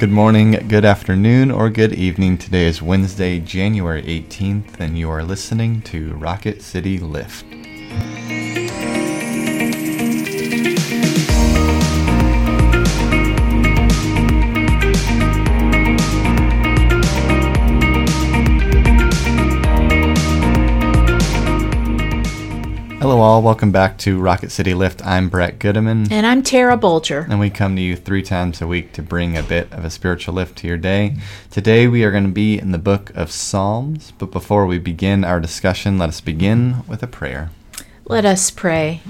Good morning, good afternoon, or good evening. Today is Wednesday, January 18th, and you are listening to Rocket City Lift. Hello, all. Welcome back to Rocket City Lift. I'm Brett Goodeman. And I'm Tara Bolger. And we come to you three times a week to bring a bit of a spiritual lift to your day. Today we are going to be in the book of Psalms. But before we begin our discussion, let us begin with a prayer. Let us pray.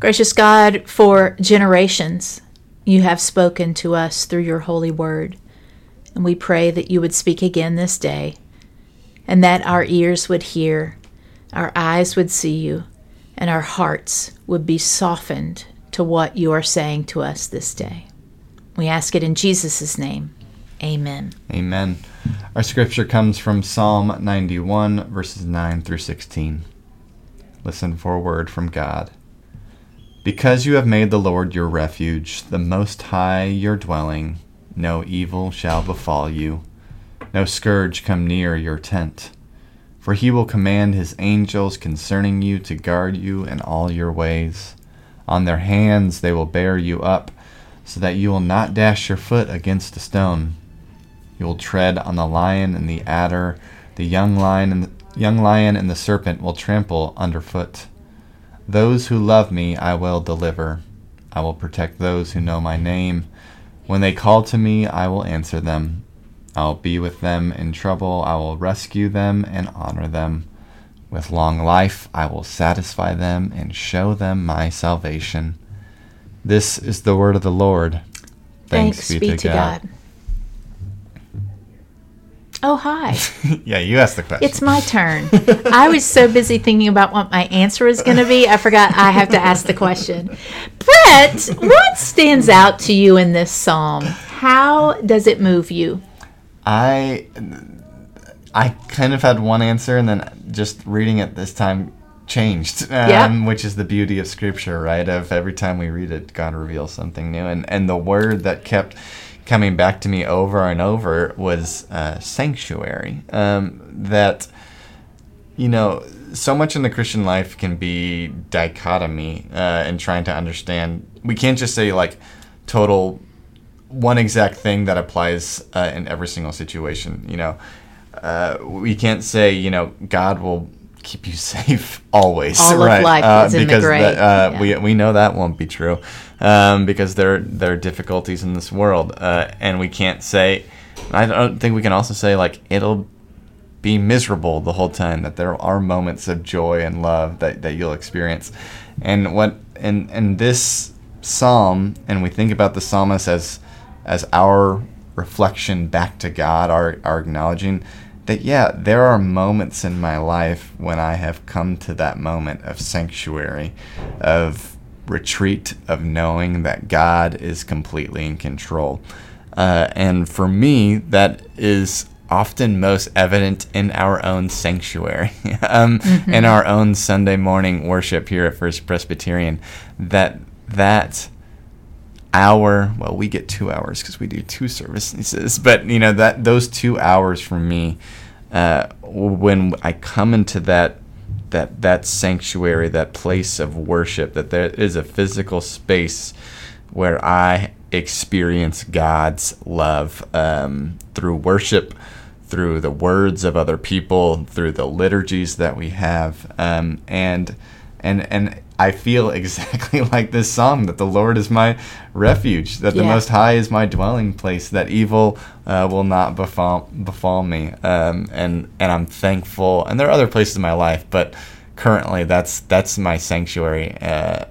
Gracious God, for generations you have spoken to us through your holy word. And we pray that you would speak again this day and that our ears would hear our eyes would see you, and our hearts would be softened to what you are saying to us this day. We ask it in Jesus' name. Amen. Amen. Our scripture comes from Psalm 91, verses 9 through 16. Listen for a word from God. Because you have made the Lord your refuge, the Most High your dwelling, no evil shall befall you, no scourge come near your tent. For he will command his angels concerning you to guard you in all your ways. On their hands they will bear you up, so that you will not dash your foot against a stone. You will tread on the lion and the adder, the young lion and the young lion and the serpent will trample underfoot. Those who love me I will deliver. I will protect those who know my name. When they call to me, I will answer them. I'll be with them in trouble. I will rescue them and honor them. With long life, I will satisfy them and show them my salvation. This is the word of the Lord. Thanks, Thanks be, be, to, God. God. Oh, hi. yeah, you asked the question. It's my turn. I was so busy thinking about what my answer is going to be, I forgot I have to ask the question. Brett, what stands out to you in this psalm? How does it move you? I I kind of had one answer, and then just reading it this time changed, um, yeah. which is the beauty of Scripture, right? Of every time we read it, God reveals something new, and and the word that kept coming back to me over and over was uh, sanctuary. Um, that you know, so much in the Christian life can be dichotomy uh, and trying to understand. We can't just say like total one exact thing that applies uh, in every single situation. You know, uh, we can't say you know God will keep you safe always, All right? Of life uh, is because the, uh, yeah. we we know that won't be true um, because there there are difficulties in this world, uh, and we can't say. I don't think we can also say like it'll be miserable the whole time. That there are moments of joy and love that, that you'll experience, and what and and this psalm, and we think about the psalmist as as our reflection back to God, our, our acknowledging that, yeah, there are moments in my life when I have come to that moment of sanctuary, of retreat, of knowing that God is completely in control. Uh, and for me, that is often most evident in our own sanctuary, um, mm-hmm. in our own Sunday morning worship here at First Presbyterian. That that hour well we get two hours because we do two services but you know that those two hours for me uh, when i come into that that that sanctuary that place of worship that there is a physical space where i experience god's love um, through worship through the words of other people through the liturgies that we have um, and and and I feel exactly like this psalm that the Lord is my refuge, that yeah. the Most High is my dwelling place, that evil uh, will not befall befall me, um, and and I'm thankful. And there are other places in my life, but currently that's that's my sanctuary. Uh,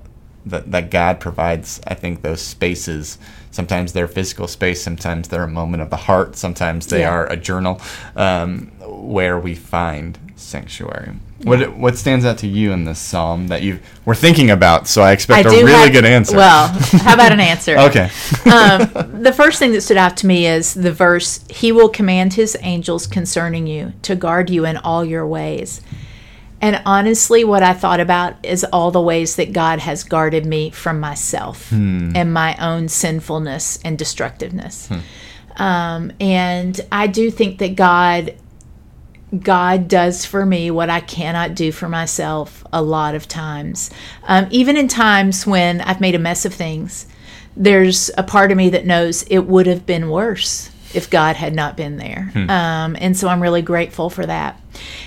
that that God provides. I think those spaces. Sometimes they're physical space. Sometimes they're a moment of the heart. Sometimes they yeah. are a journal um, where we find sanctuary. What what stands out to you in this psalm that you were thinking about? So I expect I a really have, good answer. Well, how about an answer? okay. um, the first thing that stood out to me is the verse: "He will command His angels concerning you to guard you in all your ways." And honestly, what I thought about is all the ways that God has guarded me from myself hmm. and my own sinfulness and destructiveness. Hmm. Um, and I do think that God God does for me what I cannot do for myself a lot of times. Um, even in times when I've made a mess of things, there's a part of me that knows it would have been worse if God had not been there. Um, and so I'm really grateful for that.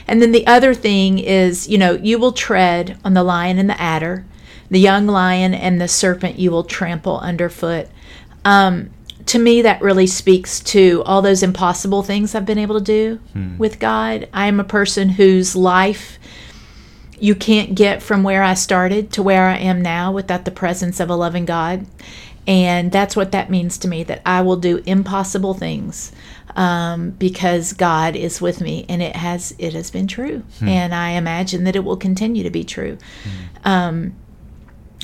And then the other thing is, you know, you will tread on the lion and the adder, the young lion and the serpent you will trample underfoot. Um, to me, that really speaks to all those impossible things I've been able to do with God. I am a person whose life you can't get from where I started to where I am now without the presence of a loving God. And that's what that means to me that I will do impossible things um, because God is with me, and it has it has been true, and I imagine that it will continue to be true. Um,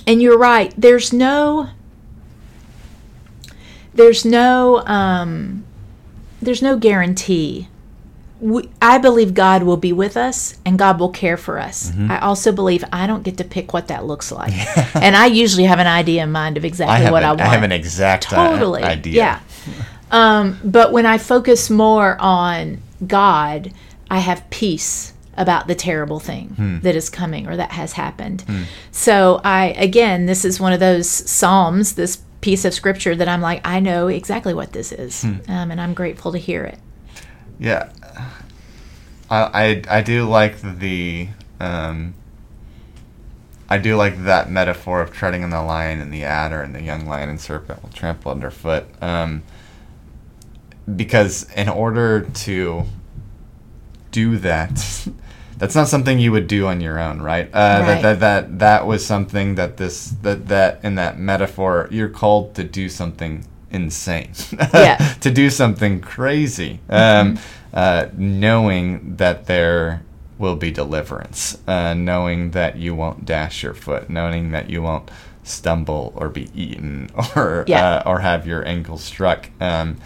and you're right. There's no there's no um, there's no guarantee. We, I believe God will be with us and God will care for us. I also believe I don't get to pick what that looks like, and I usually have an idea in mind of exactly have, what an, I want. I have an exact uh, totally idea. Yeah. Um, but when I focus more on God, I have peace about the terrible thing Hmm. that is coming or that has happened. So I again, this is one of those psalms, this piece of scripture that I'm like, I know exactly what this is, Hmm. um, and I'm grateful to hear it. Yeah, I I, I do like the um, I do like that metaphor of treading on the lion and the adder and the young lion and serpent will trample underfoot. Um, because in order to do that, that's not something you would do on your own, right? Uh, Right. That, that that that was something that this that that in that metaphor you're called to do something insane. Yeah. to do something crazy, um, uh, knowing that there will be deliverance, uh, knowing that you won't dash your foot, knowing that you won't stumble or be eaten or Yeah. uh, or have your ankle struck. Um,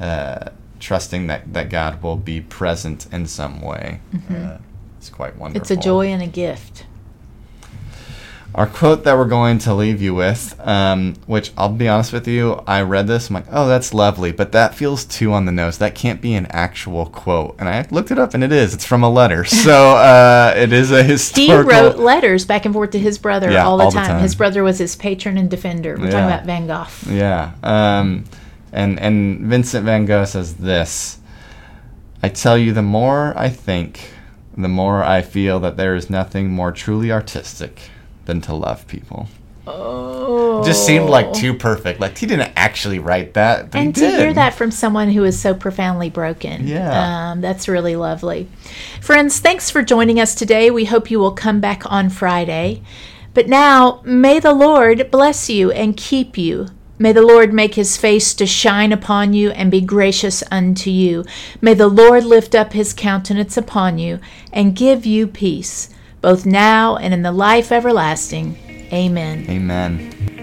uh, trusting that, that God will be present in some way. Uh, it's quite wonderful. It's a joy and a gift. Our quote that we're going to leave you with, um, which I'll be honest with you, I read this, I'm like, oh, that's lovely, but that feels too on the nose. That can't be an actual quote. And I looked it up, and it is. It's from a letter. So uh, it is a He historical. wrote letters back and forth to his brother Yeah, all, the, all the time. time. His brother was his patron and defender. We're Yeah. talking about Van Gogh. Yeah. Um, and, and Vincent van Gogh says this I tell you, the more I think, the more I feel that there is nothing more truly artistic than to love people. Oh. Just seemed like too perfect. Like he didn't actually write that, but and to did. hear that from someone who is so profoundly broken Yeah. um, that's really lovely friends thanks for joining us today we hope you will come back on friday but now may the lord bless you and keep you May the Lord make his face to shine upon you and be gracious unto you. May the Lord lift up his countenance upon you and give you peace, both now and in the life everlasting. Amen. Amen.